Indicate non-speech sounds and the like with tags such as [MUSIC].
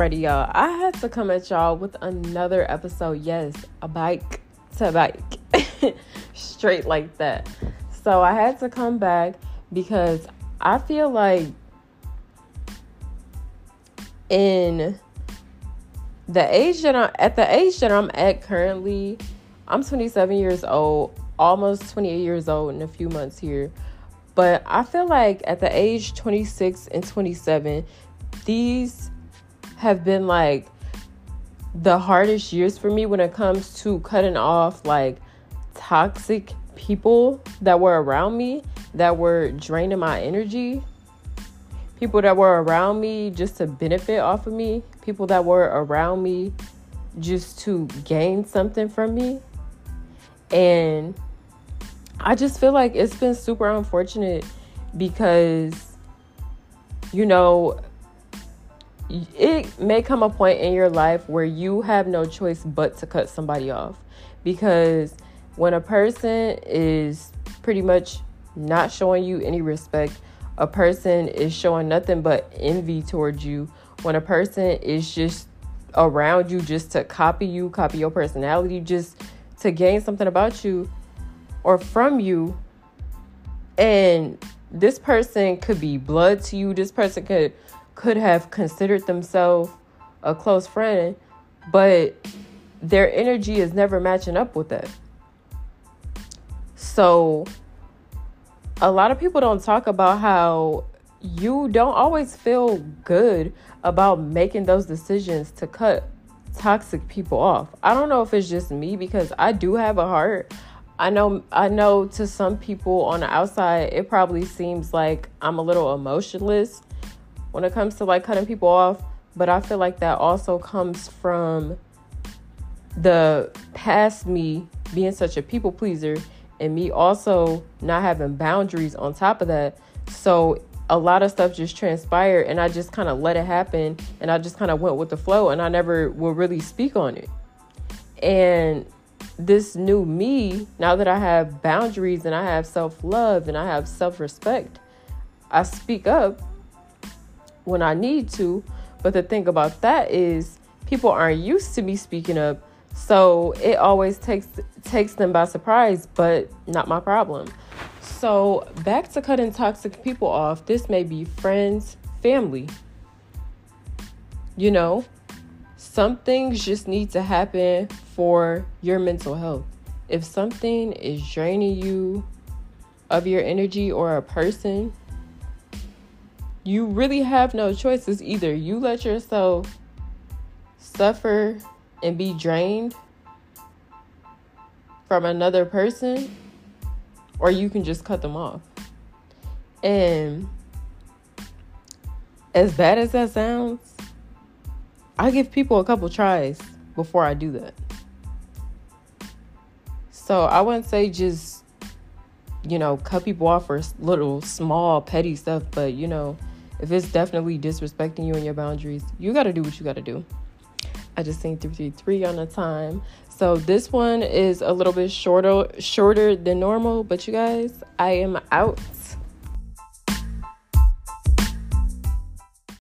Freddie, y'all. I had to come at y'all with another episode. Yes, a bike to bike. [LAUGHS] Straight like that. So I had to come back because I feel like in the age that I'm at the age that I'm at currently, I'm 27 years old, almost 28 years old in a few months here. But I feel like at the age 26 and 27, these have been like the hardest years for me when it comes to cutting off like toxic people that were around me that were draining my energy. People that were around me just to benefit off of me. People that were around me just to gain something from me. And I just feel like it's been super unfortunate because, you know, it may come a point in your life where you have no choice but to cut somebody off. Because when a person is pretty much not showing you any respect, a person is showing nothing but envy towards you, when a person is just around you just to copy you, copy your personality, just to gain something about you or from you, and this person could be blood to you, this person could could have considered themselves a close friend, but their energy is never matching up with that. So, a lot of people don't talk about how you don't always feel good about making those decisions to cut toxic people off. I don't know if it's just me because I do have a heart. I know I know to some people on the outside it probably seems like I'm a little emotionless when it comes to like cutting people off, but I feel like that also comes from the past me being such a people pleaser and me also not having boundaries on top of that. So a lot of stuff just transpired and I just kind of let it happen and I just kind of went with the flow and I never will really speak on it. And this new me, now that I have boundaries and I have self love and I have self respect, I speak up when I need to. But the thing about that is people aren't used to me speaking up. So it always takes takes them by surprise, but not my problem. So back to cutting toxic people off. This may be friends, family. You know, some things just need to happen for your mental health. If something is draining you of your energy or a person, you really have no choices either. You let yourself suffer and be drained from another person, or you can just cut them off. And as bad as that sounds, I give people a couple tries before I do that. So I wouldn't say just, you know, cut people off for little small petty stuff, but you know, if it's definitely disrespecting you and your boundaries, you got to do what you got to do. I just seen 333 on the time. So this one is a little bit shorter shorter than normal, but you guys, I am out.